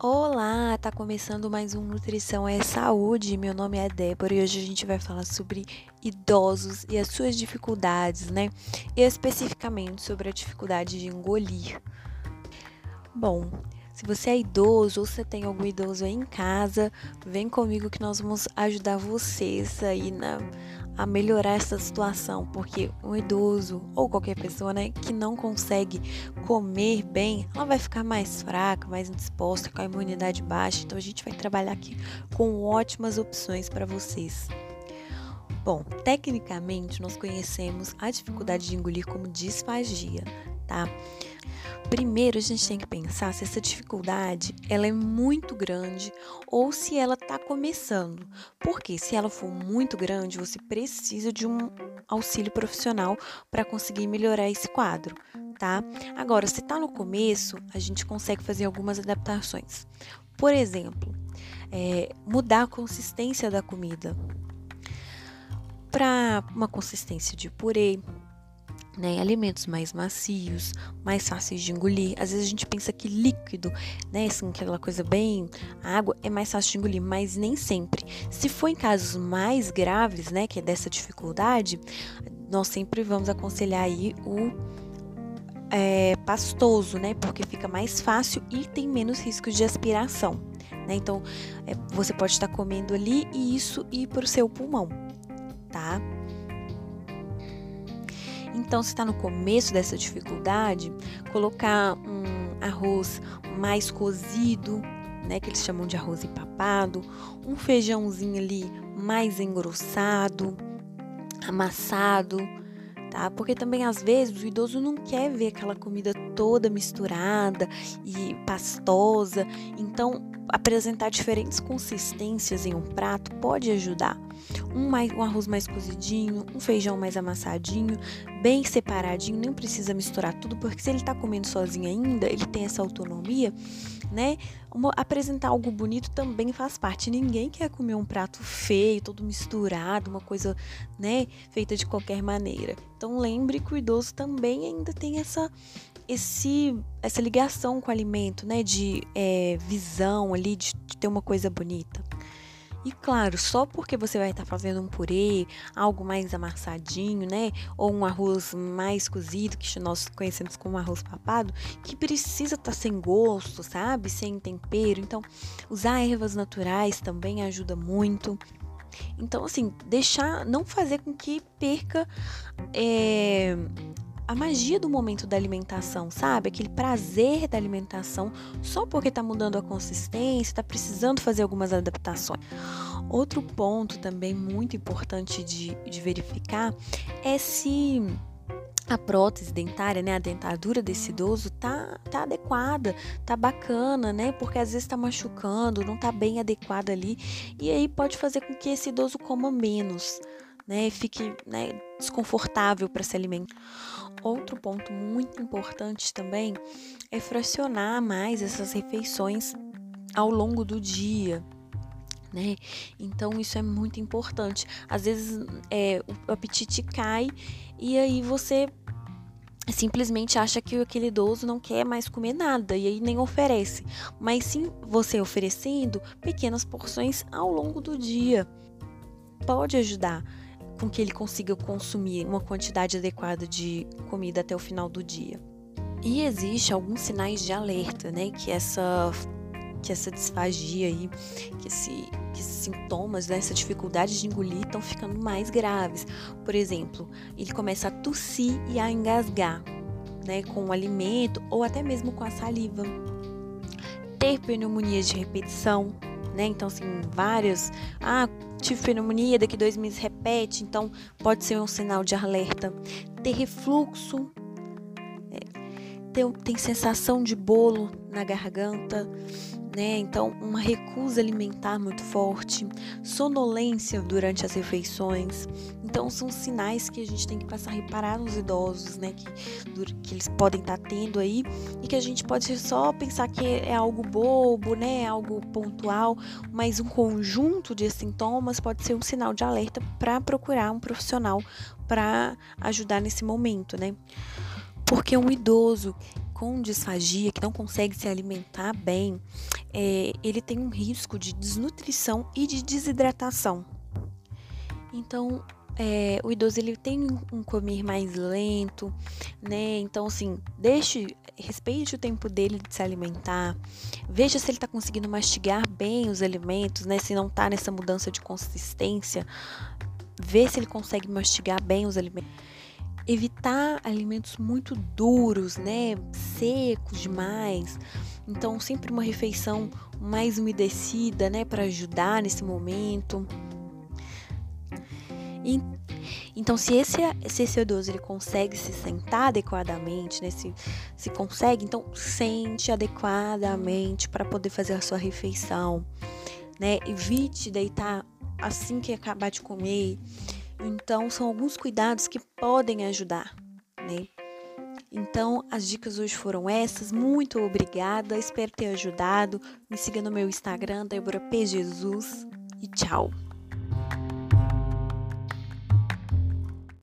Olá, tá começando mais um Nutrição é Saúde. Meu nome é Débora e hoje a gente vai falar sobre idosos e as suas dificuldades, né? E especificamente sobre a dificuldade de engolir. Bom, se você é idoso ou você tem algum idoso aí em casa, vem comigo que nós vamos ajudar vocês aí na a melhorar essa situação, porque um idoso ou qualquer pessoa, né, que não consegue comer bem, ela vai ficar mais fraca, mais indisposta, com a imunidade baixa. Então a gente vai trabalhar aqui com ótimas opções para vocês. Bom, tecnicamente nós conhecemos a dificuldade de engolir como disfagia, tá? Primeiro, a gente tem que pensar se essa dificuldade ela é muito grande ou se ela está começando. Porque se ela for muito grande, você precisa de um auxílio profissional para conseguir melhorar esse quadro, tá? Agora, se está no começo, a gente consegue fazer algumas adaptações. Por exemplo, é, mudar a consistência da comida para uma consistência de purê, né, alimentos mais macios, mais fáceis de engolir. Às vezes a gente pensa que líquido, né, assim, aquela coisa bem água é mais fácil de engolir, mas nem sempre. Se for em casos mais graves, né, que é dessa dificuldade, nós sempre vamos aconselhar aí o é, pastoso, né, porque fica mais fácil e tem menos risco de aspiração. Né? Então, é, você pode estar comendo ali e isso ir para o seu pulmão, tá? Então, se está no começo dessa dificuldade, colocar um arroz mais cozido, né, que eles chamam de arroz empapado, um feijãozinho ali mais engrossado, amassado, tá? Porque também às vezes o idoso não quer ver aquela comida toda misturada e pastosa, então apresentar diferentes consistências em um prato pode ajudar. Um, mais, um arroz mais cozidinho, um feijão mais amassadinho, bem separadinho, nem precisa misturar tudo, porque se ele está comendo sozinho ainda, ele tem essa autonomia, né? Uma, apresentar algo bonito também faz parte. Ninguém quer comer um prato feio, todo misturado, uma coisa, né, feita de qualquer maneira. Então lembre que o idoso também ainda tem essa esse, essa ligação com o alimento, né? De é, visão ali, de, de ter uma coisa bonita. E claro, só porque você vai estar fazendo um purê, algo mais amassadinho, né? Ou um arroz mais cozido, que nós conhecemos como arroz papado, que precisa estar sem gosto, sabe? Sem tempero. Então, usar ervas naturais também ajuda muito. Então, assim, deixar, não fazer com que perca é, a magia do momento da alimentação, sabe? Aquele prazer da alimentação só porque está mudando a consistência, está precisando fazer algumas adaptações. Outro ponto também muito importante de, de verificar é se a prótese dentária, né, a dentadura desse idoso tá, tá adequada, tá bacana, né? Porque às vezes está machucando, não tá bem adequada ali, e aí pode fazer com que esse idoso coma menos, né? Fique né, desconfortável para se alimentar. Outro ponto muito importante também é fracionar mais essas refeições ao longo do dia. Né? Então isso é muito importante. Às vezes é, o apetite cai e aí você simplesmente acha que aquele idoso não quer mais comer nada e aí nem oferece. Mas sim você oferecendo pequenas porções ao longo do dia pode ajudar com que ele consiga consumir uma quantidade adequada de comida até o final do dia. E existe alguns sinais de alerta, né, que essa que essa disfagia aí, que, esse, que esses sintomas, né, essa dificuldade de engolir estão ficando mais graves. Por exemplo, ele começa a tossir e a engasgar, né, com o alimento ou até mesmo com a saliva. Ter pneumonias de repetição, né? Então, assim, várias. Ah, tive pneumonia, daqui dois meses repete, então pode ser um sinal de alerta. Ter refluxo, é, ter, tem sensação de bolo na garganta, né? Então, uma recusa alimentar muito forte, sonolência durante as refeições. Então, são sinais que a gente tem que passar a reparar nos idosos, né? Que, que eles podem estar tá tendo aí e que a gente pode só pensar que é algo bobo, né? Algo pontual, mas um conjunto de sintomas pode ser um sinal de alerta para procurar um profissional para ajudar nesse momento, né? Porque um idoso com disfagia, que não consegue se alimentar bem, é, ele tem um risco de desnutrição e de desidratação. Então, é, o idoso ele tem um comer mais lento, né? Então, assim, deixe, respeite o tempo dele de se alimentar, veja se ele está conseguindo mastigar bem os alimentos, né? Se não está nessa mudança de consistência, vê se ele consegue mastigar bem os alimentos. Evitar alimentos muito duros, né? Secos demais. Então, sempre uma refeição mais umedecida, né? Para ajudar nesse momento. Então, se esse, se esse idoso ele consegue se sentar adequadamente, né? Se, se consegue, então sente adequadamente para poder fazer a sua refeição, né? Evite deitar assim que acabar de comer. Então, são alguns cuidados que podem ajudar, né? Então, as dicas hoje foram essas. Muito obrigada. Espero ter ajudado. Me siga no meu Instagram, Débora P. Jesus. E tchau.